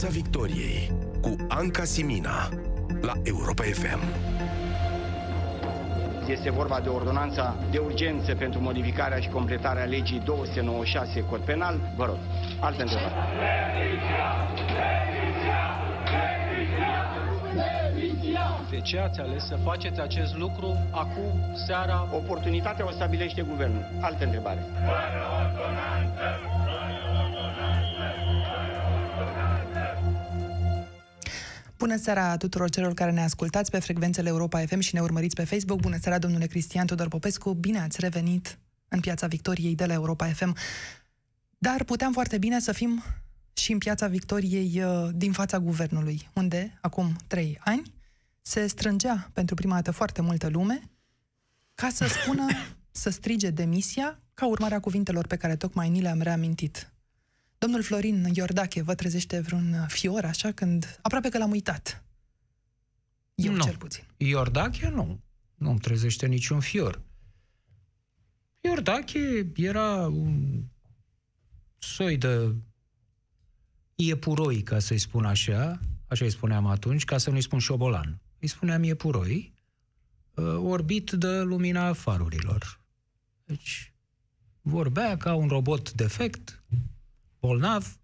Piața Victoriei cu Anca Simina la Europa FM. Este vorba de ordonanța de urgență pentru modificarea și completarea legii 296 Cod Penal. Vă rog, alte întrebări. De ce ați ales să faceți acest lucru acum, seara? Oportunitatea o stabilește guvernul. Alte întrebare. Bună seara tuturor celor care ne ascultați pe frecvențele Europa FM și ne urmăriți pe Facebook. Bună seara, domnule Cristian Tudor Popescu. Bine ați revenit în Piața Victoriei de la Europa FM. Dar puteam foarte bine să fim și în Piața Victoriei uh, din fața guvernului, unde, acum trei ani, se strângea pentru prima dată foarte multă lume ca să spună, să strige demisia ca urmare a cuvintelor pe care tocmai ni le-am reamintit. Domnul Florin Iordache vă trezește vreun fior așa când aproape că l-am uitat. Eu nu. cel puțin. Iordache nu. Nu-mi trezește niciun fior. Iordache era un soi de iepuroi, ca să-i spun așa, așa îi spuneam atunci, ca să nu-i spun șobolan. Îi spuneam iepuroi, uh, orbit de lumina farurilor. Deci, vorbea ca un robot defect, bolnav.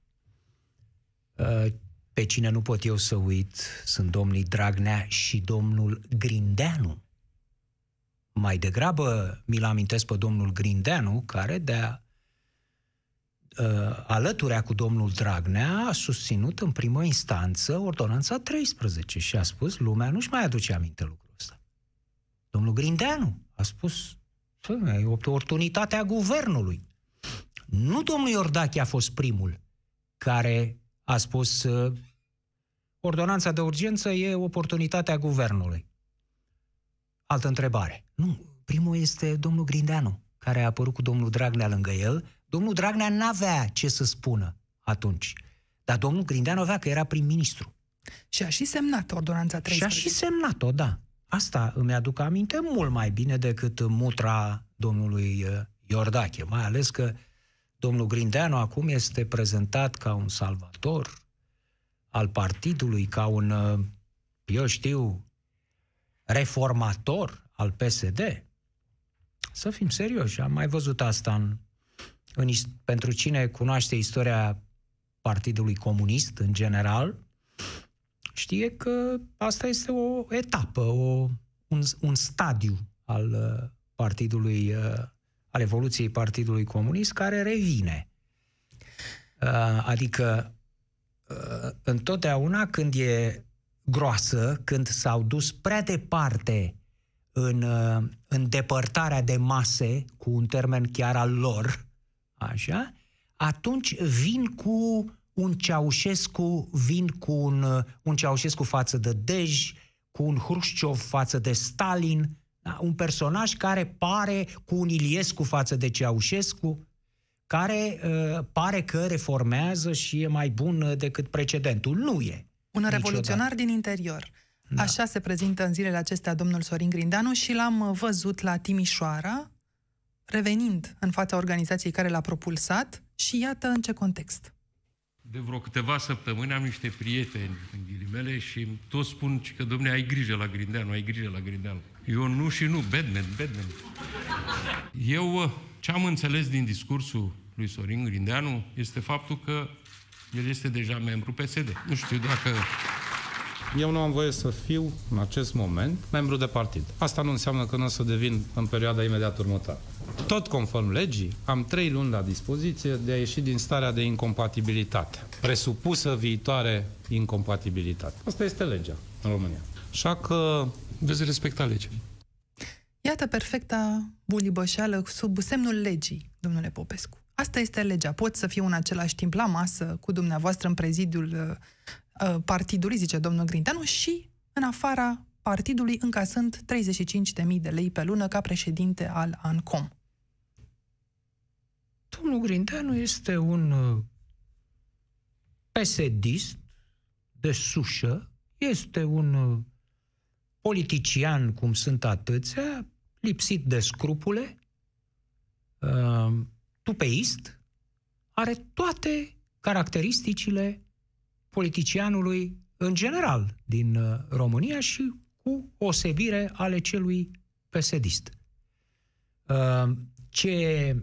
Uh, Pe cine nu pot eu să uit sunt domnii Dragnea și domnul Grindeanu. Mai degrabă mi-l amintesc pe domnul Grindeanu, care de-a uh, alăturea cu domnul Dragnea a susținut în primă instanță ordonanța 13 și a spus lumea nu-și mai aduce aminte lucrul ăsta. Domnul Grindeanu a spus "Bă, e o oportunitate a guvernului. Nu domnul Iordache a fost primul care a spus uh, ordonanța de urgență e oportunitatea guvernului. Altă întrebare. Nu, primul este domnul Grindeanu, care a apărut cu domnul Dragnea lângă el. Domnul Dragnea n-avea ce să spună atunci. Dar domnul Grindeanu avea că era prim-ministru. Și a și semnat ordonanța Și 13. a și semnat-o, da. Asta îmi aduc aminte mult mai bine decât mutra domnului uh, Iordache, mai ales că domnul Grindeanu acum este prezentat ca un salvator al partidului, ca un, uh, eu știu, reformator al PSD. Să fim serioși, am mai văzut asta în, în, is- pentru cine cunoaște istoria Partidului Comunist în general, știe că asta este o etapă, o, un, un stadiu al uh, partidului, uh, al evoluției Partidului Comunist care revine. Uh, adică uh, întotdeauna când e groasă, când s-au dus prea departe în, uh, în depărtarea de mase, cu un termen chiar al lor, așa, atunci vin cu un Ceaușescu, vin cu un, uh, un Ceaușescu față de Dej, cu un Hrușciov față de Stalin, da? un personaj care pare cu un Iliescu față de Ceaușescu, care uh, pare că reformează și e mai bun uh, decât precedentul. Nu e. Un Niciodată. revoluționar din interior. Da. Așa se prezintă în zilele acestea domnul Sorin Grindeanu și l-am uh, văzut la Timișoara, revenind în fața organizației care l-a propulsat și iată în ce context. De vreo câteva săptămâni am niște prieteni, în ghilimele, și toți spun că, domne, ai grijă la Grindeanu, ai grijă la Grindeanu. Eu nu și nu, Batman, Batman. Eu uh, ce am înțeles din discursul lui Sorin Grindeanu este faptul că el este deja membru PSD. Nu știu dacă... Eu nu am voie să fiu, în acest moment, membru de partid. Asta nu înseamnă că nu o să devin în perioada imediat următoare. Tot conform legii, am trei luni la dispoziție de a ieși din starea de incompatibilitate. Presupusă viitoare incompatibilitate. Asta este legea în România. Așa că Veți respecta legea. Iată perfecta bulibășeală sub semnul legii, domnule Popescu. Asta este legea. Pot să fiu în același timp la masă cu dumneavoastră în prezidiul uh, uh, partidului, zice domnul Grindeanu, și în afara partidului încasând 35.000 de lei pe lună ca președinte al ANCOM. Domnul Grindeanu este un uh, pesedist de sușă, este un uh, politician, cum sunt atâția, lipsit de scrupule, uh, tupeist, are toate caracteristicile politicianului în general din uh, România și cu osebire ale celui pesedist. Uh, ce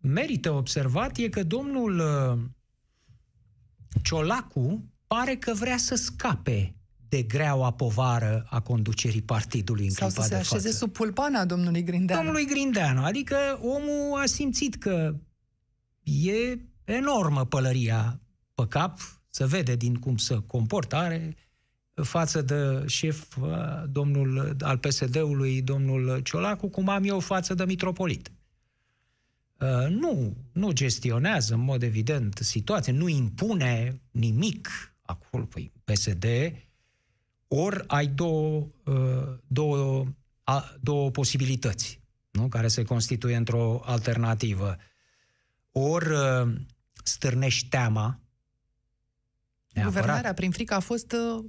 merită observat e că domnul uh, Ciolacu pare că vrea să scape de greaua povară a conducerii partidului în Sau să clipa se de așeze față. sub pulpana domnului Grindeanu. Domnului Grindeanu, adică omul a simțit că e enormă pălăria pe cap, se vede din cum se comportă, are față de șef uh, domnul al PSD-ului, domnul Ciolacu, cum am eu față de mitropolit. Uh, Nu, nu gestionează în mod evident situația, nu impune nimic acolo, păi PSD, ori ai două, uh, două, a, două posibilități, nu? care se constituie într-o alternativă. Ori uh, stârnești teama, neapărat, Guvernarea prin frică a fost uh,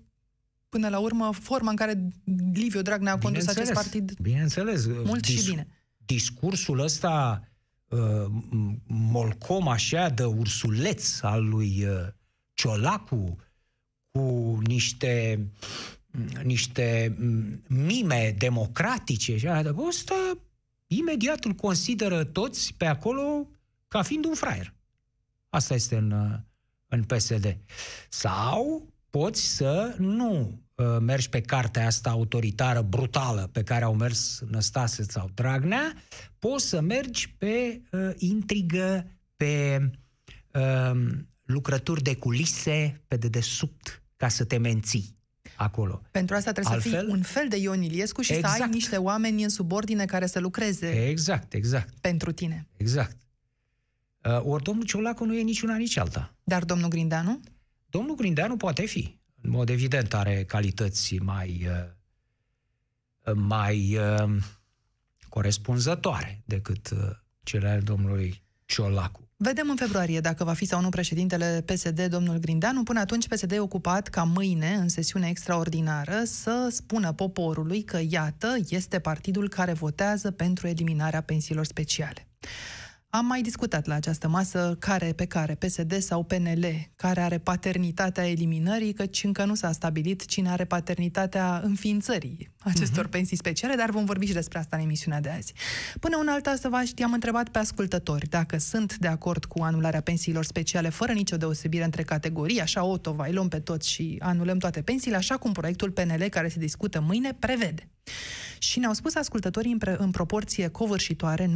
până la urmă forma în care Liviu Dragnea a condus acest Bineînțeles, partid Bineînțeles. mult și bine. Discursul ăsta uh, m- molcom așa de ursuleț al lui uh, Ciolacu cu niște niște m, mime democratice și așa, ăsta imediat îl consideră toți pe acolo ca fiind un fraier. Asta este în, uh, în PSD. Sau poți să nu uh, mergi pe cartea asta autoritară, brutală, pe care au mers Năstase sau Dragnea, poți să mergi pe uh, intrigă, pe uh, lucrături de culise, pe dedesubt, ca să te menții acolo. Pentru asta trebuie să Altfel? fii un fel de Ion Iliescu și să ai Exact. niște oameni în subordine care să lucreze Exact, exact, pentru tine. exact. Uh, ori domnul Ciolacu nu e nici una, nici alta. Dar domnul Grindeanu? Domnul Grindeanu poate fi. În mod evident are calități mai, uh, mai uh, corespunzătoare decât uh, cele ale domnului Ciolacu. Vedem în februarie dacă va fi sau nu președintele PSD, domnul Grindeanu. Până atunci, PSD e ocupat ca mâine, în sesiune extraordinară, să spună poporului că, iată, este partidul care votează pentru eliminarea pensiilor speciale. Am mai discutat la această masă care pe care, PSD sau PNL, care are paternitatea eliminării, căci încă nu s-a stabilit cine are paternitatea înființării acestor uh-huh. pensii speciale, dar vom vorbi și despre asta în emisiunea de azi. Până una alta să vă am întrebat pe ascultători dacă sunt de acord cu anularea pensiilor speciale fără nicio deosebire între categorii, așa auto, vai, luăm pe toți și anulăm toate pensiile, așa cum proiectul PNL care se discută mâine prevede. Și ne-au spus ascultătorii în, pre- în proporție covârșitoare,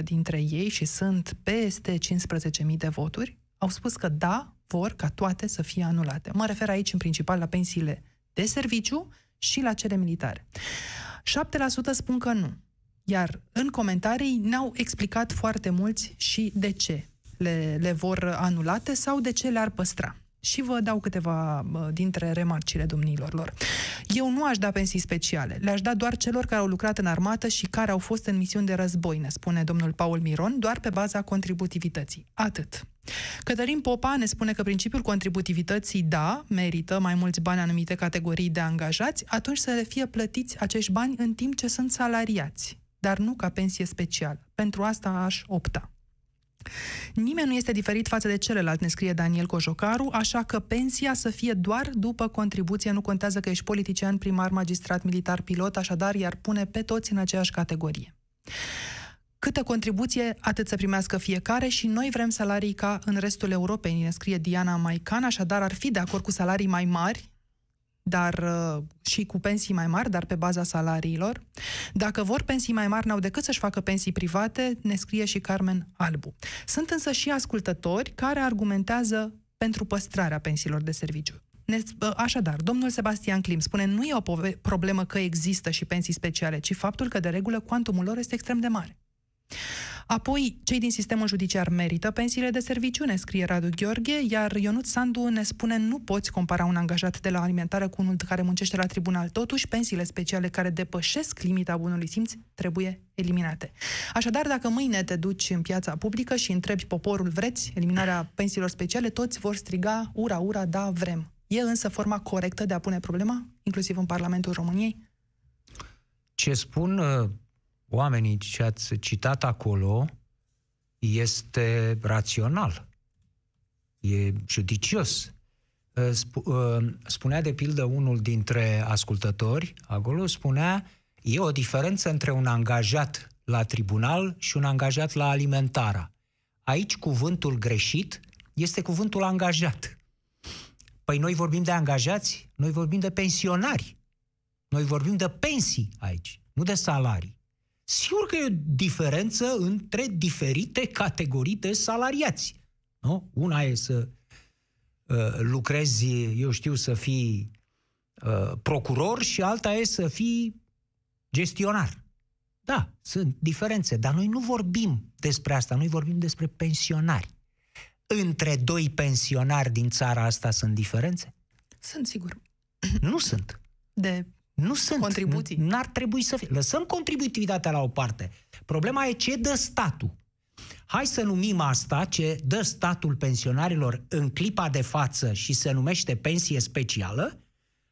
93% dintre ei, și sunt peste 15.000 de voturi, au spus că da, vor ca toate să fie anulate. Mă refer aici în principal la pensiile de serviciu și la cele militare. 7% spun că nu. Iar în comentarii ne-au explicat foarte mulți și de ce le, le vor anulate sau de ce le-ar păstra. Și vă dau câteva uh, dintre remarcile domnilor lor. Eu nu aș da pensii speciale. Le-aș da doar celor care au lucrat în armată și care au fost în misiuni de război, ne spune domnul Paul Miron, doar pe baza contributivității. Atât. Cătălin Popa ne spune că principiul contributivității, da, merită mai mulți bani anumite categorii de angajați, atunci să le fie plătiți acești bani în timp ce sunt salariați, dar nu ca pensie specială. Pentru asta aș opta. Nimeni nu este diferit față de celălalt, ne scrie Daniel Cojocaru, așa că pensia să fie doar după contribuție, nu contează că ești politician, primar, magistrat, militar, pilot, așadar iar pune pe toți în aceeași categorie. Câtă contribuție, atât să primească fiecare și noi vrem salarii ca în restul Europei, ne scrie Diana Maican, așadar ar fi de acord cu salarii mai mari, dar uh, și cu pensii mai mari, dar pe baza salariilor. Dacă vor pensii mai mari, n-au decât să-și facă pensii private, ne scrie și Carmen Albu. Sunt însă și ascultători care argumentează pentru păstrarea pensiilor de serviciu. Ne, așadar, domnul Sebastian Klim spune nu e o pove- problemă că există și pensii speciale, ci faptul că de regulă cuantumul lor este extrem de mare. Apoi, cei din sistemul judiciar merită pensiile de serviciu, ne scrie Radu Gheorghe, iar Ionut Sandu ne spune nu poți compara un angajat de la alimentare cu unul care muncește la tribunal. Totuși, pensiile speciale care depășesc limita bunului simț trebuie eliminate. Așadar, dacă mâine te duci în piața publică și întrebi poporul vreți eliminarea pensiilor speciale, toți vor striga ura, ura, da, vrem. E însă forma corectă de a pune problema, inclusiv în Parlamentul României? Ce spun uh, oamenii ce ați citat acolo este rațional, e judicios. spunea de pildă unul dintre ascultători, acolo spunea, e o diferență între un angajat la tribunal și un angajat la alimentara. Aici cuvântul greșit este cuvântul angajat. Păi noi vorbim de angajați, noi vorbim de pensionari. Noi vorbim de pensii aici, nu de salarii. Sigur că e o diferență între diferite categorii de salariați. Nu? Una e să uh, lucrezi, eu știu, să fii uh, procuror și alta e să fii gestionar. Da, sunt diferențe, dar noi nu vorbim despre asta, noi vorbim despre pensionari. Între doi pensionari din țara asta sunt diferențe? Sunt, sigur. Nu sunt. De nu sunt. Contribuții. N-ar trebui să fie. Lăsăm contributivitatea la o parte. Problema e ce dă statul. Hai să numim asta ce dă statul pensionarilor în clipa de față și se numește pensie specială,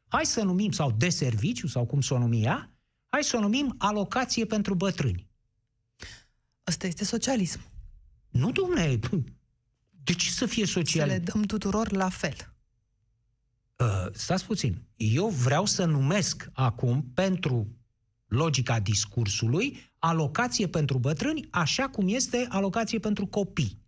hai să numim, sau de serviciu, sau cum să o numim ea, hai să o numim alocație pentru bătrâni. Asta este socialism. Nu, domne, de ce să fie socialism? Să le dăm tuturor la fel. Uh, stați puțin. Eu vreau să numesc acum, pentru logica discursului, alocație pentru bătrâni, așa cum este alocație pentru copii.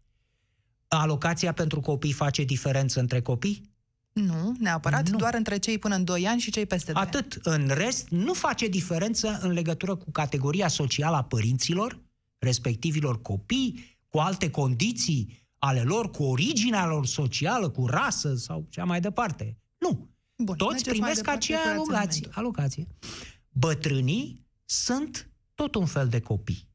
Alocația pentru copii face diferență între copii? Nu, neapărat, nu. doar între cei până în 2 ani și cei peste 2 Atât. În rest, nu face diferență în legătură cu categoria socială a părinților, respectivilor copii, cu alte condiții ale lor, cu originea lor socială, cu rasă sau cea mai departe. Nu. Bun, Toți primesc aceea alocație, alocație. Bătrânii sunt tot un fel de copii.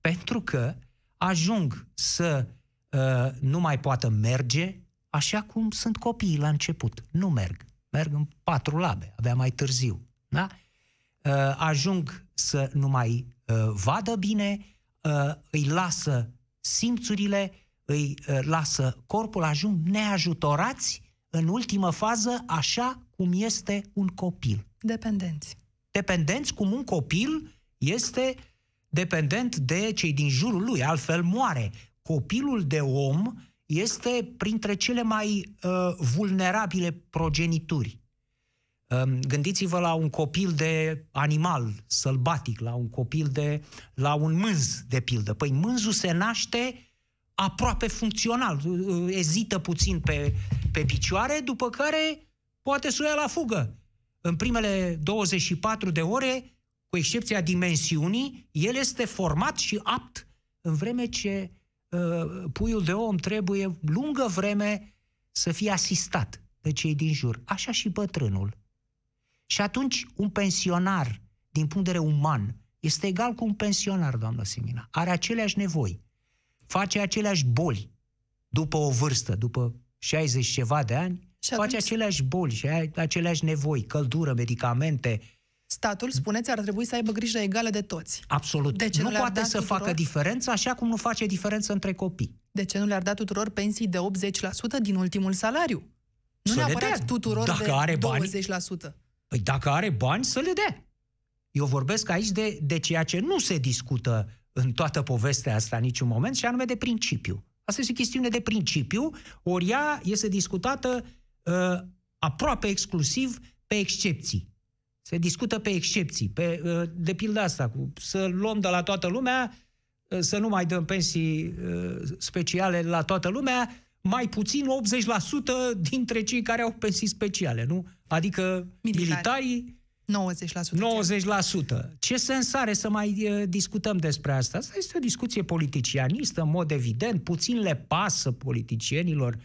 Pentru că ajung să uh, nu mai poată merge așa cum sunt copiii la început. Nu merg. Merg în patru labe, abia mai târziu. Da? Uh, ajung să nu mai uh, vadă bine, uh, îi lasă simțurile, îi uh, lasă corpul, ajung neajutorați în ultimă fază așa cum este un copil. Dependenți. Dependenți cum un copil este dependent de cei din jurul lui, altfel moare. Copilul de om este printre cele mai uh, vulnerabile progenituri. Uh, gândiți-vă la un copil de animal sălbatic, la un copil de. la un mânz, de pildă. Păi mânzul se naște aproape funcțional, ezită puțin pe, pe picioare, după care poate să o ia la fugă. În primele 24 de ore, cu excepția dimensiunii, el este format și apt, în vreme ce uh, puiul de om trebuie lungă vreme să fie asistat de cei din jur. Așa și bătrânul. Și atunci un pensionar, din punct de vedere uman, este egal cu un pensionar, doamnă Simina. Are aceleași nevoi face aceleași boli după o vârstă, după 60 ceva de ani, și face aceleași boli și aceleași nevoi, căldură, medicamente. Statul, spuneți, ar trebui să aibă grijă egală de toți. Absolut. De ce nu, nu poate să tuturor? facă diferență așa cum nu face diferență între copii. De ce nu le-ar da tuturor pensii de 80% din ultimul salariu? Nu să neapărat dea. tuturor dacă de are 20%. Bani, păi dacă are bani, să le dea. Eu vorbesc aici de, de ceea ce nu se discută în toată povestea asta în niciun moment, și anume de principiu. Asta este o chestiune de principiu, ori ea este discutată uh, aproape exclusiv pe excepții. Se discută pe excepții, pe, uh, de pildă asta, cu să luăm de la toată lumea, uh, să nu mai dăm pensii uh, speciale la toată lumea, mai puțin 80% dintre cei care au pensii speciale, nu? Adică Militari. militarii 90%. 90%. Ce sens are să mai uh, discutăm despre asta? Asta este o discuție politicianistă, în mod evident. Puțin le pasă politicienilor,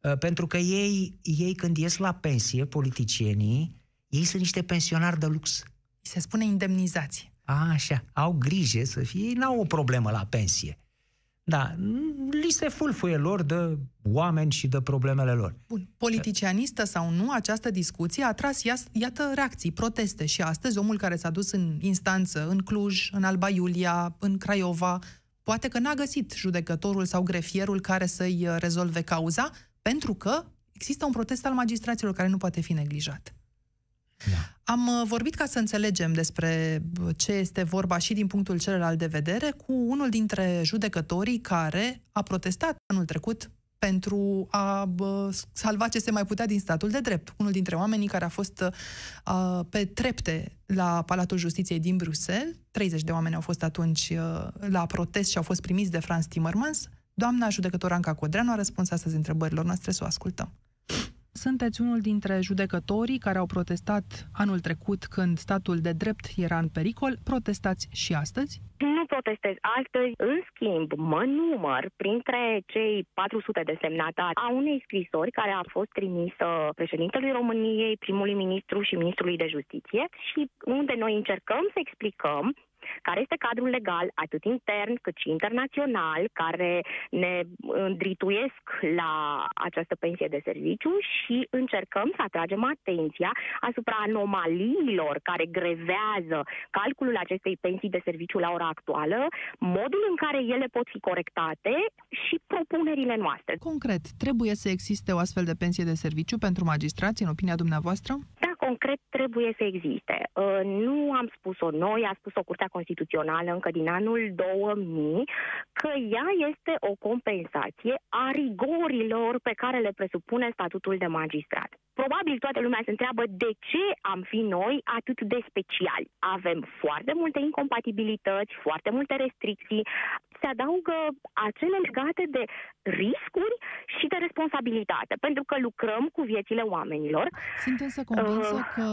uh, pentru că ei, ei când ies la pensie, politicienii, ei sunt niște pensionari de lux. Se spune indemnizație. A, așa. Au grijă să fie, ei n-au o problemă la pensie. Da, li se fulfuie lor de oameni și de problemele lor. Bun. Politicianistă sau nu, această discuție a tras, iată, reacții, proteste. Și astăzi, omul care s-a dus în instanță, în Cluj, în Alba Iulia, în Craiova, poate că n-a găsit judecătorul sau grefierul care să-i uh, rezolve cauza, pentru că există un protest al magistraților care nu poate fi neglijat. Da. Am uh, vorbit ca să înțelegem despre uh, ce este vorba și din punctul celălalt de vedere cu unul dintre judecătorii care a protestat anul trecut pentru a bă, salva ce se mai putea din statul de drept. Unul dintre oamenii care a fost uh, pe trepte la Palatul Justiției din Bruxelles, 30 de oameni au fost atunci uh, la protest și au fost primiți de Franz Timmermans, doamna judecător Anca Codreanu a răspuns astăzi întrebărilor noastre, să o ascultăm. Sunteți unul dintre judecătorii care au protestat anul trecut când statul de drept era în pericol. Protestați și astăzi? Nu protestez astăzi, în schimb, mă număr printre cei 400 de semnatari a unei scrisori care a fost trimisă președintelui României, primului ministru și ministrului de justiție și unde noi încercăm să explicăm care este cadrul legal, atât intern cât și internațional, care ne îndrituiesc la această pensie de serviciu și încercăm să atragem atenția asupra anomaliilor care grevează calculul acestei pensii de serviciu la ora actuală, modul în care ele pot fi corectate și propunerile noastre. Concret, trebuie să existe o astfel de pensie de serviciu pentru magistrați, în opinia dumneavoastră? Da, concret trebuie să existe. Uh, nu am spus-o noi, a spus-o Curtea Constituțională încă din anul 2000, că ea este o compensație a rigorilor pe care le presupune statutul de magistrat. Probabil toată lumea se întreabă de ce am fi noi atât de speciali. Avem foarte multe incompatibilități, foarte multe restricții, se adaugă acele legate de riscuri și de responsabilitate, pentru că lucrăm cu viețile oamenilor. Sunt însă convinsă uh, că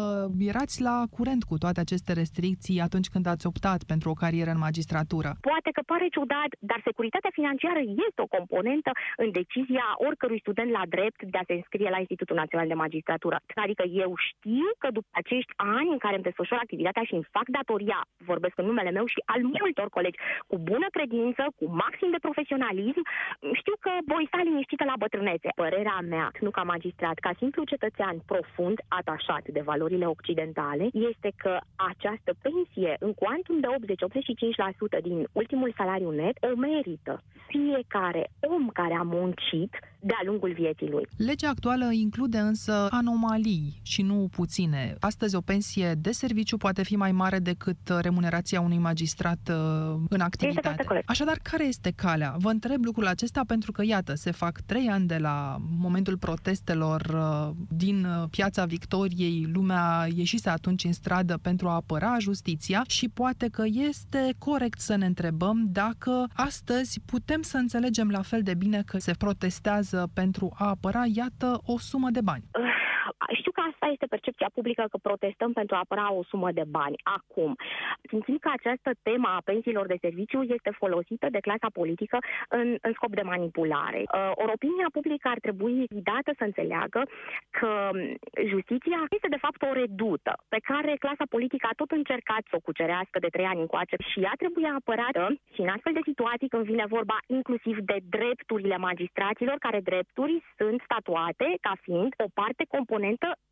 erați la curent cu toate aceste restricții atunci când ați optat pentru o carieră în magistratură. Poate că pare ciudat, dar securitatea financiară este o componentă în decizia oricărui student la drept de a se înscrie la Institutul Național de Magistratură. Adică eu știu că după acești ani în care îmi desfășor activitatea și îmi fac datoria, vorbesc în numele meu și al multor colegi, cu bună credință, cu maxim de profesionalism, știu că voi sta liniștită la bătrânețe. Părerea mea, nu ca magistrat, ca simplu cetățean profund atașat de valorile occidentale, este că această pensie în cuantum de 80-85% din ultimul salariu net o merită fiecare om care a muncit de-a lungul vieții lui. Legea actuală include însă anomalii și nu puține. Astăzi o pensie de serviciu poate fi mai mare decât remunerația unui magistrat uh, în activitate. Așadar, care este calea? Vă întreb lucrul acesta pentru că, iată, se fac trei ani de la momentul protestelor uh, din uh, Piața Victoriei, lumea ieșise atunci în stradă pentru a apăra justiția și poate că este corect să ne întrebăm dacă astăzi putem să înțelegem la fel de bine că se protestează pentru a apăra, iată, o sumă de bani. Știu că asta este percepția publică că protestăm pentru a apăra o sumă de bani. Acum, simțim că această temă a pensiilor de serviciu este folosită de clasa politică în, în scop de manipulare. Uh, Ori opinia publică ar trebui dată să înțeleagă că justiția este de fapt o redută pe care clasa politică a tot încercat să o cucerească de trei ani încoace și ea trebuie apărată și în astfel de situații când vine vorba inclusiv de drepturile magistraților, care drepturi sunt statuate ca fiind o parte componentă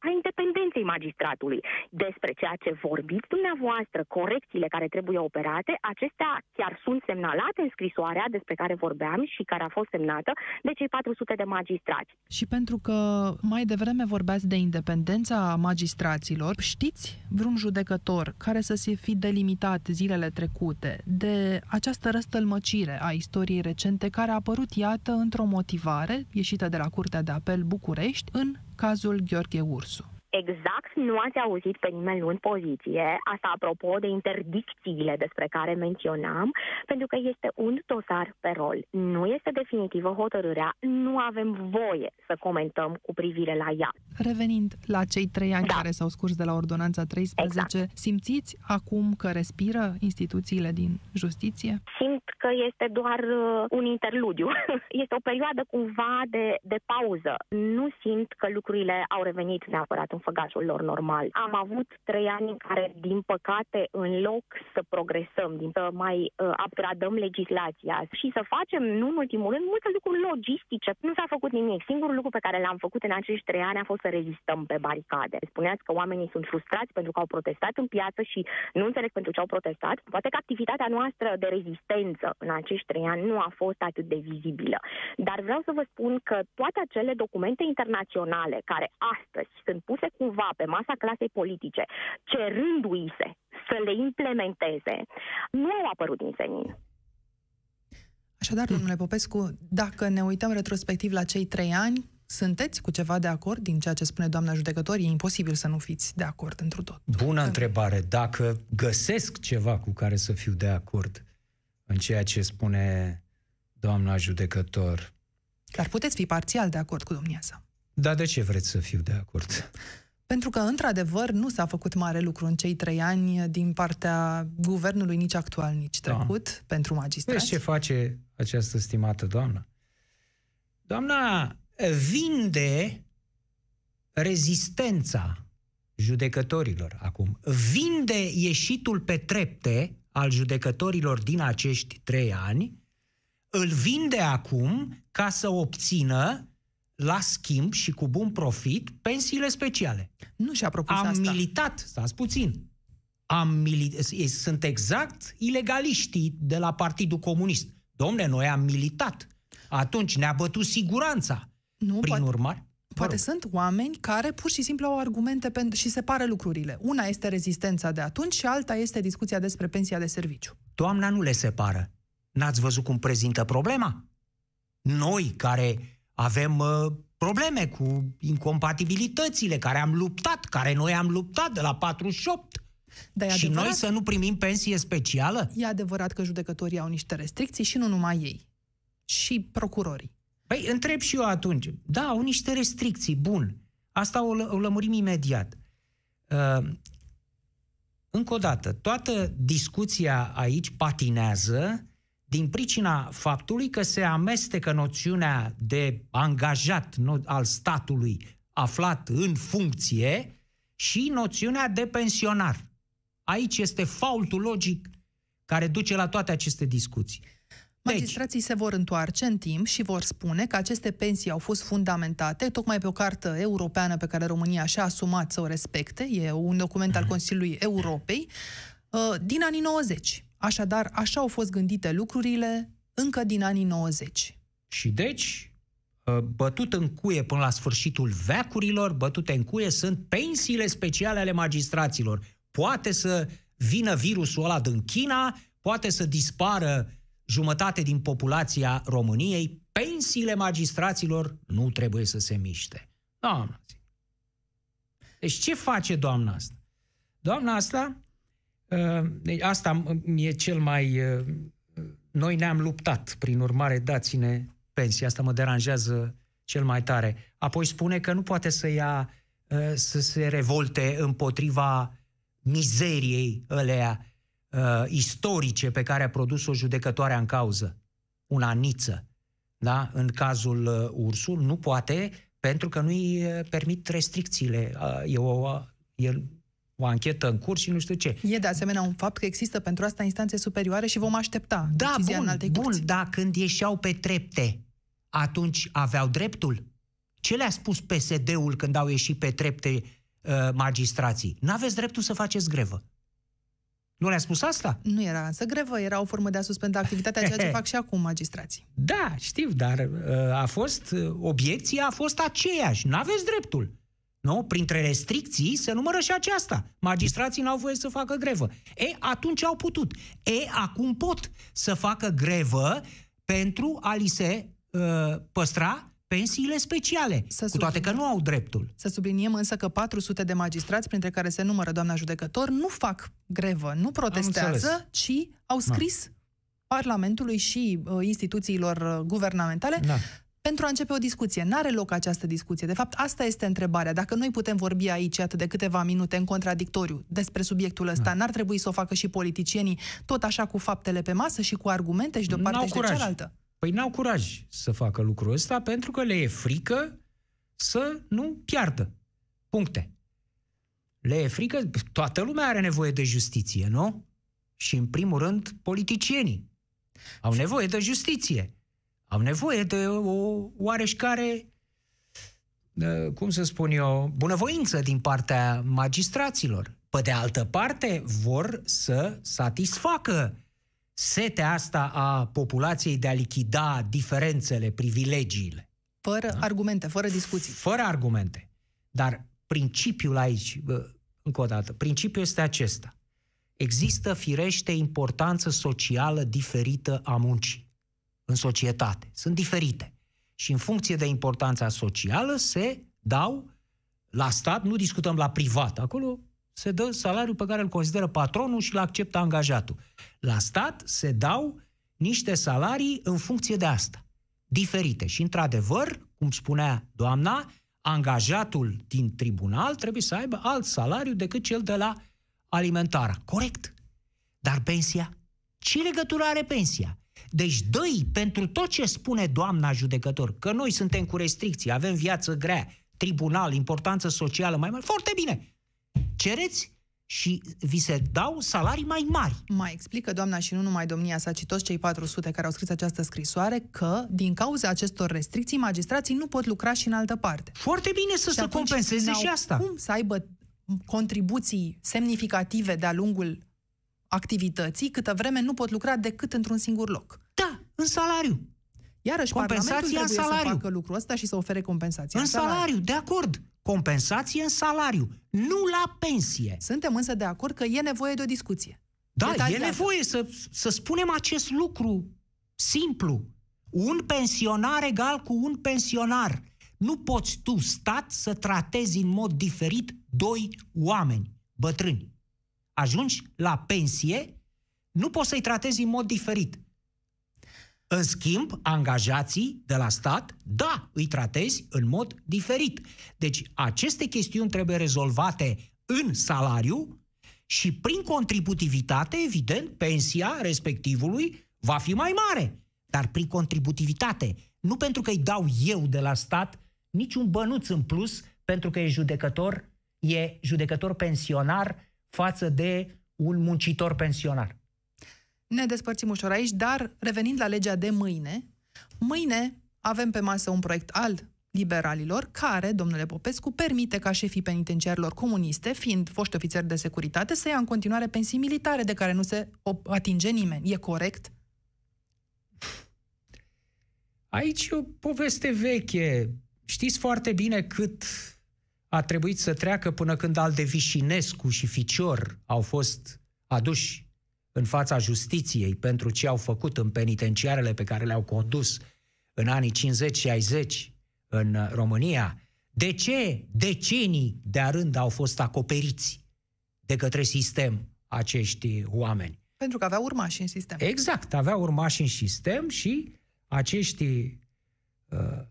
a independenței magistratului. Despre ceea ce vorbiți dumneavoastră, corecțiile care trebuie operate, acestea chiar sunt semnalate în scrisoarea despre care vorbeam și care a fost semnată de cei 400 de magistrați. Și pentru că mai devreme vorbeați de independența magistraților, știți vreun judecător care să se fi delimitat zilele trecute de această răstălmăcire a istoriei recente care a apărut, iată, într-o motivare ieșită de la Curtea de Apel București în cazul Gheorghe Ursu exact nu ați auzit pe nimeni luând poziție, asta apropo de interdicțiile despre care menționam, pentru că este un dosar pe rol. Nu este definitivă hotărârea, nu avem voie să comentăm cu privire la ea. Revenind la cei trei ani da. care s-au scurs de la Ordonanța 13, exact. simțiți acum că respiră instituțiile din justiție? Simt că este doar uh, un interludiu. este o perioadă cumva de, de pauză. Nu simt că lucrurile au revenit neapărat în făgașul lor normal. Am avut trei ani în care, din păcate, în loc să progresăm, din să mai uh, upgradăm legislația și să facem, nu în ultimul rând, multe lucruri logistice. Nu s-a făcut nimic. Singurul lucru pe care l-am făcut în acești trei ani a fost să rezistăm pe baricade. Spuneați că oamenii sunt frustrați pentru că au protestat în piață și nu înțeleg pentru ce au protestat. Poate că activitatea noastră de rezistență în acești trei ani nu a fost atât de vizibilă. Dar vreau să vă spun că toate acele documente internaționale care astăzi sunt puse cumva pe masa clasei politice, cerându-i se să le implementeze, nu au apărut din senin. Așadar, domnule Popescu, dacă ne uităm retrospectiv la cei trei ani, sunteți cu ceva de acord din ceea ce spune doamna judecător? E imposibil să nu fiți de acord întru tot. Bună întrebare. Dacă găsesc ceva cu care să fiu de acord în ceea ce spune doamna judecător. Dar puteți fi parțial de acord cu domnia sa. Dar de ce vreți să fiu de acord? Pentru că, într-adevăr, nu s-a făcut mare lucru în cei trei ani din partea guvernului, nici actual, nici da. trecut, da. pentru magistrați. Vezi ce face această stimată doamnă? Doamna vinde rezistența judecătorilor acum. Vinde ieșitul pe trepte al judecătorilor din acești trei ani, îl vinde acum ca să obțină la schimb și cu bun profit pensiile speciale. Nu și-a propus Am asta. militat, stați puțin, am mili- sunt exact ilegaliștii de la Partidul Comunist. Domne, noi am militat. Atunci ne-a bătut siguranța. Nu, Prin poate, urmare, Poate sunt oameni care pur și simplu au argumente pentru și separă lucrurile. Una este rezistența de atunci și alta este discuția despre pensia de serviciu. Doamna nu le separă. N-ați văzut cum prezintă problema? Noi care avem uh, probleme cu incompatibilitățile, care am luptat, care noi am luptat de la 48, dar și adevărat, noi să nu primim pensie specială? E adevărat că judecătorii au niște restricții și nu numai ei. Și procurorii. Păi întreb și eu atunci. Da, au niște restricții, bun. Asta o, o lămurim imediat. Uh, încă o dată, toată discuția aici patinează din pricina faptului că se amestecă noțiunea de angajat al statului aflat în funcție și noțiunea de pensionar. Aici este faultul logic care duce la toate aceste discuții. Deci, Magistrații se vor întoarce în timp și vor spune că aceste pensii au fost fundamentate tocmai pe o cartă europeană pe care România și-a asumat să o respecte, e un document al mhm. Consiliului Europei, uh, din anii 90. Așadar, așa au fost gândite lucrurile încă din anii 90. Și deci, uh, bătut în cuie până la sfârșitul veacurilor, bătute în cuie sunt pensiile speciale ale magistraților. Poate să vină virusul ăla din China, poate să dispară jumătate din populația României, pensiile magistraților nu trebuie să se miște. Doamna. Deci ce face doamna asta? Doamna asta, uh, deci asta e cel mai... Uh, noi ne-am luptat, prin urmare dați-ne pensia. Asta mă deranjează cel mai tare. Apoi spune că nu poate să ia, uh, să se revolte împotriva mizeriei ălea uh, istorice pe care a produs-o judecătoarea în cauză, una niță, da? în cazul uh, Ursul, nu poate pentru că nu-i uh, permit restricțiile. Uh, e o, e o anchetă în curs și nu știu ce. E de asemenea un fapt că există pentru asta instanțe superioare și vom aștepta da, decizia bun, în alte bun, dar când ieșeau pe trepte, atunci aveau dreptul? Ce le-a spus PSD-ul când au ieșit pe trepte uh, magistrații? N-aveți dreptul să faceți grevă. Nu le-a spus asta? Nu era însă grevă, era o formă de a suspenda activitatea, ceea ce fac și acum magistrații. Da, știu, dar uh, a fost, uh, obiecția a fost aceeași. Nu aveți dreptul. Nu? Printre restricții se numără și aceasta. Magistrații n-au voie să facă grevă. E, atunci au putut. E, acum pot să facă grevă pentru a li se uh, păstra pensiile speciale, să cu toate că nu au dreptul. Să subliniem însă că 400 de magistrați, printre care se numără doamna judecător, nu fac grevă, nu protestează, ci au scris da. Parlamentului și uh, instituțiilor uh, guvernamentale da. Pentru a începe o discuție. N-are loc această discuție. De fapt, asta este întrebarea. Dacă noi putem vorbi aici atât de câteva minute în contradictoriu despre subiectul ăsta, da. n-ar trebui să o facă și politicienii tot așa cu faptele pe masă și cu argumente și de o parte și de cealaltă? Păi n-au curaj să facă lucrul ăsta pentru că le e frică să nu piardă. Puncte. Le e frică, toată lumea are nevoie de justiție, nu? Și în primul rând politicienii au nevoie de justiție. Au nevoie de o oareșcare, cum să spun eu, bunăvoință din partea magistraților. Pe de altă parte, vor să satisfacă setea asta a populației de a lichida diferențele, privilegiile. Fără da? argumente, fără discuții. Fără argumente. Dar principiul aici, încă o dată, principiul este acesta. Există firește importanță socială diferită a muncii. În societate. Sunt diferite. Și în funcție de importanța socială se dau la stat, nu discutăm la privat. Acolo se dă salariul pe care îl consideră patronul și îl acceptă angajatul. La stat se dau niște salarii în funcție de asta, diferite. Și, într-adevăr, cum spunea doamna, angajatul din tribunal trebuie să aibă alt salariu decât cel de la alimentara. Corect. Dar pensia? Ce legătură are pensia? Deci dă pentru tot ce spune doamna judecător, că noi suntem cu restricții, avem viață grea, tribunal, importanță socială mai mare, foarte bine. Cereți și vi se dau salarii mai mari. Mai explică doamna și nu numai domnia sa, ci toți cei 400 care au scris această scrisoare că, din cauza acestor restricții, magistrații nu pot lucra și în altă parte. Foarte bine să și se compenseze și asta. Cum să aibă contribuții semnificative de-a lungul activității, câtă vreme nu pot lucra decât într-un singur loc. Da, în salariu. Iarăși, Parlamentul trebuie în salariu. să facă lucrul ăsta și să ofere compensație. În, în salariu, salariu, de acord. Compensație în salariu, nu la pensie. Suntem însă de acord că e nevoie de o discuție. Da, Detaliază. e nevoie să, să spunem acest lucru simplu. Un pensionar egal cu un pensionar. Nu poți tu, stat, să tratezi în mod diferit doi oameni bătrâni. Ajungi la pensie, nu poți să-i tratezi în mod diferit. În schimb, angajații de la stat, da, îi tratezi în mod diferit. Deci, aceste chestiuni trebuie rezolvate în salariu și prin contributivitate, evident, pensia respectivului va fi mai mare. Dar prin contributivitate, nu pentru că îi dau eu de la stat niciun bănuț în plus pentru că e judecător, e judecător pensionar față de un muncitor pensionar ne despărțim ușor aici, dar revenind la legea de mâine, mâine avem pe masă un proiect al liberalilor, care, domnule Popescu, permite ca șefii penitenciarilor comuniste, fiind foști ofițeri de securitate, să ia în continuare pensii militare de care nu se atinge nimeni. E corect? Aici e o poveste veche. Știți foarte bine cât a trebuit să treacă până când Alde Vișinescu și Ficior au fost aduși în fața justiției pentru ce au făcut în penitenciarele pe care le-au condus în anii 50-60 în România, de ce decenii de rând au fost acoperiți de către sistem acești oameni? Pentru că aveau urmași în sistem. Exact, aveau urmași în sistem și acești uh,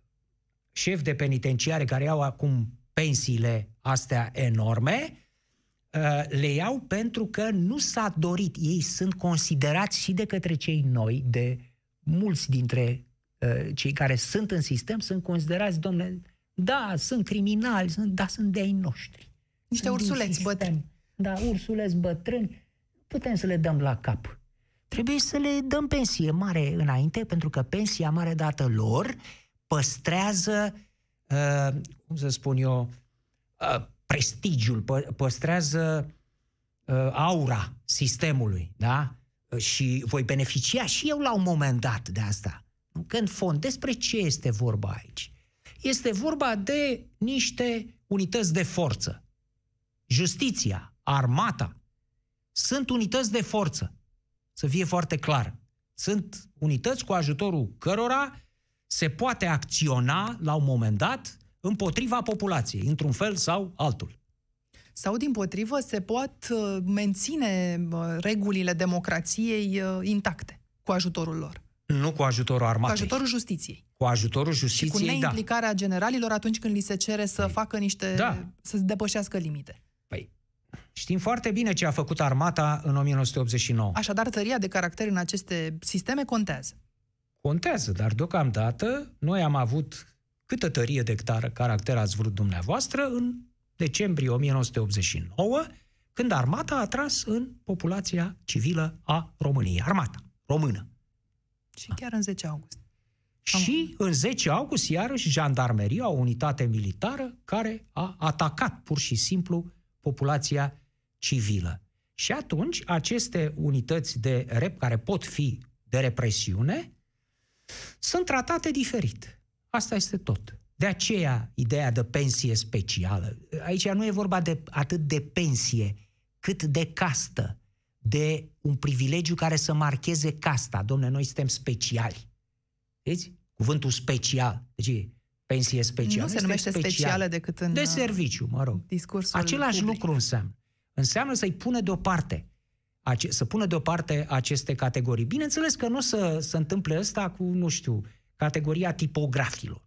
șefi de penitenciare care au acum pensiile astea enorme, Uh, le iau pentru că nu s-a dorit. Ei sunt considerați și de către cei noi, de mulți dintre uh, cei care sunt în sistem, sunt considerați, domnule, da, sunt criminali, sunt, da, sunt de ai noștri. Niște sunt ursuleți bătrâni. Da, ursuleți bătrâni. Putem să le dăm la cap. Trebuie să le dăm pensie mare înainte, pentru că pensia mare dată lor păstrează, uh, cum să spun eu, uh, prestigiul, pă, păstrează uh, aura sistemului, da? Și voi beneficia și eu la un moment dat de asta. Că în fond, despre ce este vorba aici? Este vorba de niște unități de forță. Justiția, armata, sunt unități de forță. Să fie foarte clar. Sunt unități cu ajutorul cărora se poate acționa la un moment dat împotriva populației, într-un fel sau altul. Sau, din potrivă, se pot uh, menține uh, regulile democrației uh, intacte cu ajutorul lor. Nu cu ajutorul armatei. Cu ajutorul justiției. Cu ajutorul justiției, Și cu da. neimplicarea da. generalilor atunci când li se cere să păi, facă niște... Da. să depășească limite. Păi, știm foarte bine ce a făcut armata în 1989. Așadar, tăria de caracter în aceste sisteme contează. Contează, dar deocamdată noi am avut câtă tărie de caracter ați vrut dumneavoastră în decembrie 1989, când armata a tras în populația civilă a României. Armata română. Și chiar în 10 august. Și în 10 august, iarăși, jandarmeria, o unitate militară care a atacat pur și simplu populația civilă. Și atunci, aceste unități de rep, care pot fi de represiune, sunt tratate diferit. Asta este tot. De aceea, ideea de pensie specială. Aici nu e vorba de atât de pensie, cât de castă, de un privilegiu care să marcheze casta. Domne, noi suntem speciali. Știți? Cuvântul special. Deci pensie specială. Nu se este numește special. specială decât în De uh, serviciu, mă rog. discursul Același public. lucru înseamnă. Înseamnă să-i pună deoparte. Ace- să pună deoparte aceste categorii. Bineînțeles că nu o să se întâmple ăsta cu, nu știu, categoria tipografilor,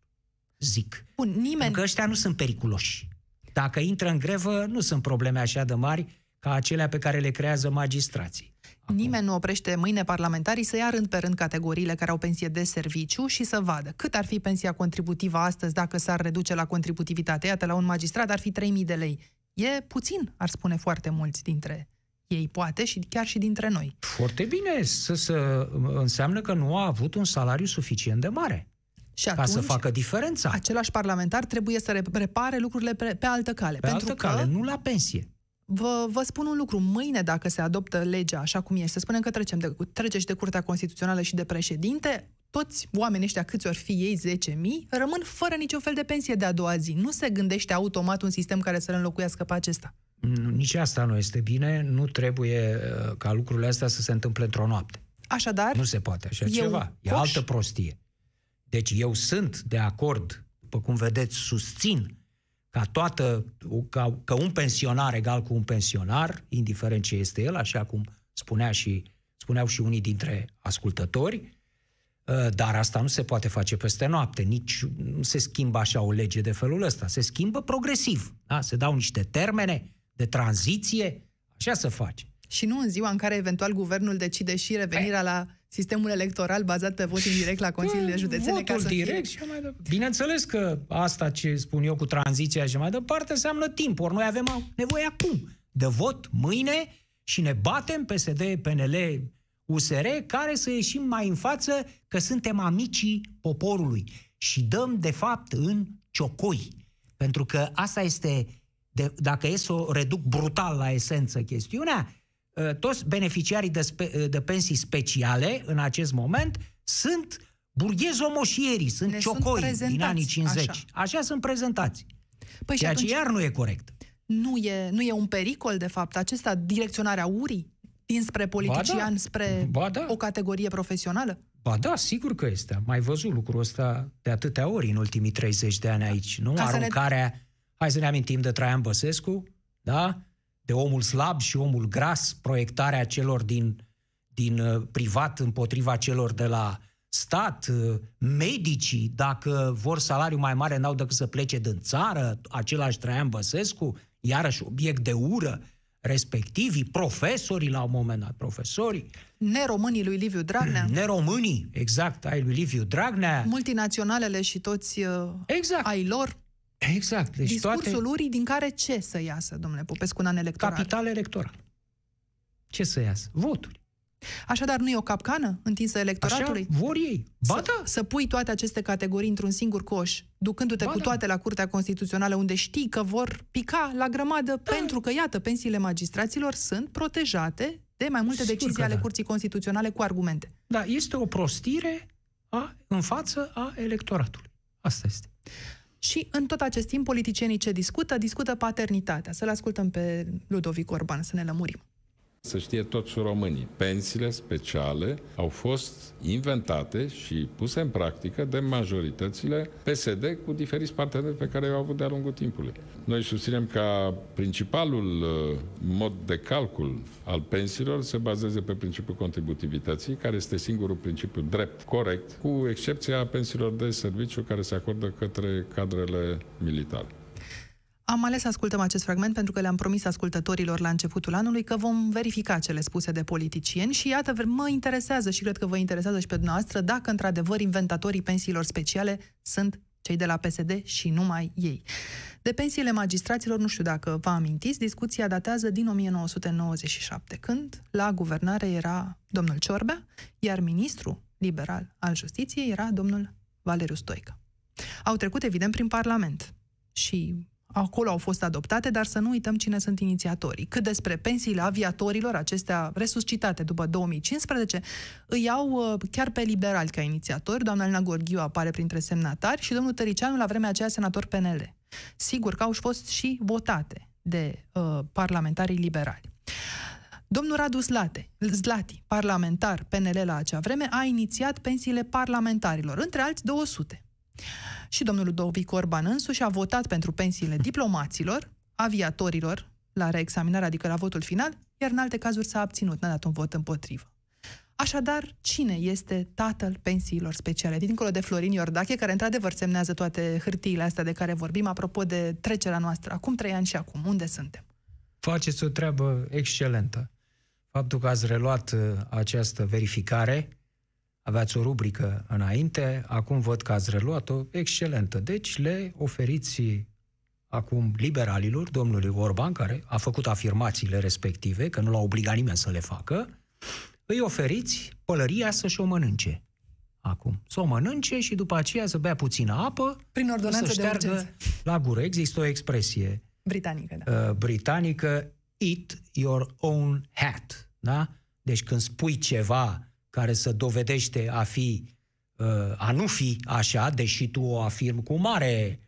zic. Bun, nimeni, Pentru că ăștia nu sunt periculoși. Dacă intră în grevă, nu sunt probleme așa de mari ca acelea pe care le creează magistrații. nimeni nu oprește mâine parlamentarii să ia rând pe rând categoriile care au pensie de serviciu și să vadă cât ar fi pensia contributivă astăzi dacă s-ar reduce la contributivitate. Iată, la un magistrat ar fi 3.000 de lei. E puțin, ar spune foarte mulți dintre ei, poate, și chiar și dintre noi. Foarte bine, să, să înseamnă că nu a avut un salariu suficient de mare Și ca atunci, să facă diferența. același parlamentar trebuie să re- repare lucrurile pe, pe altă cale. Pe pentru altă că, cale, nu la pensie. Vă, vă spun un lucru. Mâine, dacă se adoptă legea așa cum este, să spunem că trecem de, trece și de Curtea Constituțională și de președinte, toți oamenii ăștia, câți ori fi ei, 10.000, rămân fără niciun fel de pensie de a doua zi. Nu se gândește automat un sistem care să-l înlocuiască pe acesta. Nu, Nici asta nu este bine, nu trebuie uh, ca lucrurile astea să se întâmple într-o noapte. Așadar, Nu se poate așa Eu ceva. E coș. altă prostie. Deci eu sunt de acord, după cum vedeți, susțin ca toată, ca, că un pensionar egal cu un pensionar, indiferent ce este el, așa cum spunea și, spuneau și unii dintre ascultători, uh, dar asta nu se poate face peste noapte, nici nu se schimbă așa o lege de felul ăsta, se schimbă progresiv, da? se dau niște termene de tranziție, așa se face. și nu în ziua în care eventual guvernul decide și revenirea la sistemul electoral bazat pe vot indirect la Consiliile Județene. ca Votul să fie- direct și mai departe. Bineînțeles că asta ce spun eu cu tranziția și mai departe înseamnă timp. Ori noi avem nevoie acum de vot mâine și ne batem PSD, PNL, USR, care să ieșim mai în față că suntem amicii poporului și dăm, de fapt, în ciocoi. Pentru că asta este, de, dacă e să o reduc brutal la esență chestiunea, ă, toți beneficiarii de, spe, de pensii speciale în acest moment sunt burghezomoșierii, sunt Ne sunt ciocoi din prezentați anii 50. așa. așa sunt prezentați. Păi și Ceea atunci ce iar nu e corect. nu, e, nu e un pericol, de fapt, acesta, direcționarea urii dinspre politician da. spre Ba da. o categorie profesională? Ba da, sigur că este. Am mai văzut lucrul ăsta de atâtea ori în ultimii 30 de ani aici. Nu? Ca să ne- Aruncarea, hai să ne amintim de Traian Băsescu, da? De omul slab și omul gras, proiectarea celor din, din uh, privat împotriva celor de la stat, uh, medicii, dacă vor salariu mai mare, n-au decât să plece din țară, același Traian Băsescu, iarăși obiect de ură, respectivii, profesorii la un moment dat, profesorii, Neromânii lui Liviu Dragnea, neromânii, exact, ai lui Liviu Dragnea. multinaționalele și toți uh, Exact, ai lor, exact. Deci discursul toate urii din care ce să iasă, domnule Popescu, în an electoral? capital electoral. Ce să iasă? Voturi. Așadar, nu e o capcană întinsă Așa electoratului? vor ei. Ba să, da, să pui toate aceste categorii într-un singur coș, ducându-te Ba cu da. toate la Curtea Constituțională, unde știi că vor pica la grămadă, Da. pentru că, iată, pensiile magistraților sunt protejate de mai multe Sigur decizii că ale da. Curții Constituționale cu argumente. da, este o prostire a, în față a electoratului. Asta este. Și în tot acest timp, politicienii ce discută? Discută paternitatea. Să-l ascultăm pe Ludovic Orban, să ne lămurim. Să știe toți românii, pensiile speciale au fost inventate și puse în practică de majoritățile PSD cu diferiți parteneri pe care i-au avut de-a lungul timpului. Noi susținem ca principalul uh, mod de calcul al pensiilor se bazeze pe principiul contributivității, care este singurul principiu drept, corect, cu excepția pensiilor de serviciu care se acordă către cadrele militare. Am ales să ascultăm acest fragment pentru că le-am promis ascultătorilor la începutul anului că vom verifica cele spuse de politicieni și iată, mă interesează și cred că vă interesează și pe dumneavoastră dacă într-adevăr inventatorii pensiilor speciale sunt cei de la PSD și numai ei. De pensiile magistraților, nu știu dacă vă amintiți, discuția datează din 1997, când la guvernare era domnul Ciorbea, iar ministru liberal al justiției era domnul Valeriu Stoica. Au trecut, evident, prin Parlament și acolo au fost adoptate, dar să nu uităm cine sunt inițiatorii. Cât despre pensiile aviatorilor, acestea resuscitate după 2015, îi au uh, chiar pe liberali ca inițiatori. Doamna Elena Gorghiu apare printre semnatari și domnul Tăricianu la vremea aceea senator PNL. Sigur că au fost și votate de uh, parlamentarii liberali. Domnul Radu Zlate, Zlati, parlamentar PNL la acea vreme, a inițiat pensiile parlamentarilor, între alți 200. Și domnul Ludovic Orban însuși a votat pentru pensiile diplomaților, aviatorilor, la reexaminare, adică la votul final, iar în alte cazuri s-a abținut, n-a dat un vot împotrivă. Așadar, cine este tatăl pensiilor speciale? Dincolo de Florin Iordache, care într-adevăr semnează toate hârtiile astea de care vorbim, apropo de trecerea noastră, acum trei ani și acum, unde suntem? Faceți o treabă excelentă. Faptul că ați reluat uh, această verificare, aveați o rubrică înainte, acum văd că ați reluat-o, excelentă. Deci le oferiți acum liberalilor, domnului Orban, care a făcut afirmațiile respective, că nu l-a obligat nimeni să le facă, îi oferiți pălăria să-și o mănânce. Acum. Să o mănânce și după aceea să bea puțină apă Prin ordonanță să de șteargă urgență. la gură. Există o expresie Britanică, da. uh, britanică, eat your own hat. Da? Deci când spui ceva care să dovedește a fi, uh, a nu fi așa, deși tu o afirmi cu mare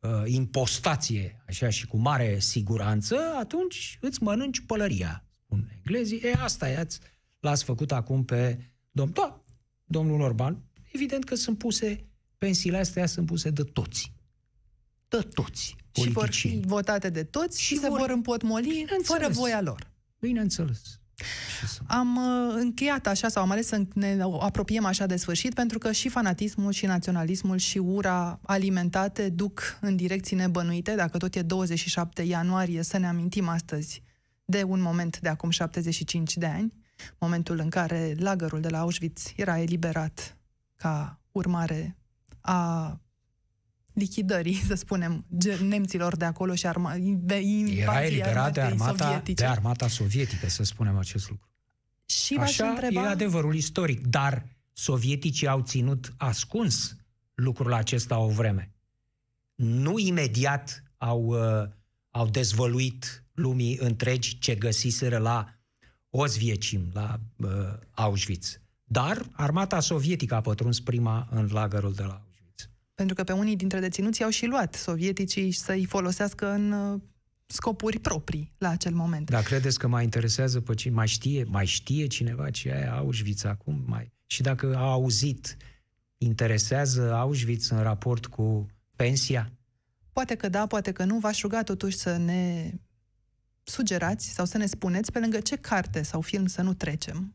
uh, impostație, așa, și cu mare siguranță, atunci îți mănânci pălăria, spun englezii. E, asta e, ați, l-ați făcut acum pe domn, da, domnul Orban. Evident că sunt puse, pensiile astea sunt puse de toți. De toți. Și vor fi politicieni. votate de toți și, Și se vor- vor împotmoli Bineînțeles. fără voia lor. Bineînțeles. Ce să- Am uh, încheiat așa, sau am ales să ne apropiem așa de sfârșit, pentru că și fanatismul, și naționalismul, și ura alimentate duc în direcții nebănuite. Dacă tot e 27 ianuarie, să ne amintim astăzi de un moment de acum 75 de ani, momentul în care lagărul de la Auschwitz era eliberat ca urmare a lichidării, să spunem, ge- nemților de acolo și arma, invaziei Era eliberat de armatei armata, sovietice. de armata sovietică, să spunem acest lucru. Și v-aș Așa întreba... e adevărul istoric, dar sovieticii au ținut ascuns lucrul acesta o vreme. Nu imediat au, uh, au dezvăluit lumii întregi ce găsiseră la Ozviecim, la uh, Auschwitz. Dar armata sovietică a pătruns prima în lagărul de la Auschwitz. Pentru că pe unii dintre deținuți au și luat sovieticii să-i folosească în uh, scopuri proprii la acel moment. Dar credeți că mai interesează pe cine? Mai știe, mai știe cineva ce e Auschwitz acum? Mai... Și dacă a auzit, interesează Auschwitz în raport cu pensia? Poate că da, poate că nu. V-aș ruga totuși să ne sugerați sau să ne spuneți pe lângă ce carte sau film să nu trecem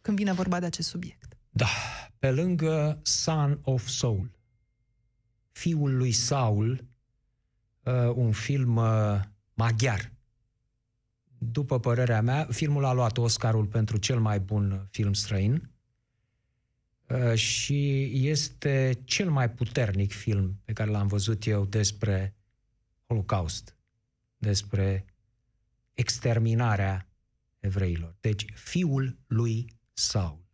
când vine vorba de acest subiect. Da, pe lângă Son of Soul, fiul lui Saul, uh, un film uh, maghiar. După părerea mea, filmul a luat Oscarul pentru cel mai bun film străin uh, și este cel mai puternic film pe care l-am văzut eu despre Holocaust, despre exterminarea evreilor. Deci, fiul lui Saul.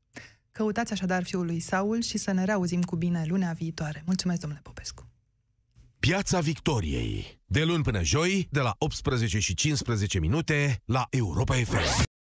Căutați așadar fiul lui Saul și să ne reauzim cu bine lunea viitoare. Mulțumesc, domnule Popescu! Piața Victoriei. De luni până joi, de la 18 și 15 minute, la Europa FM.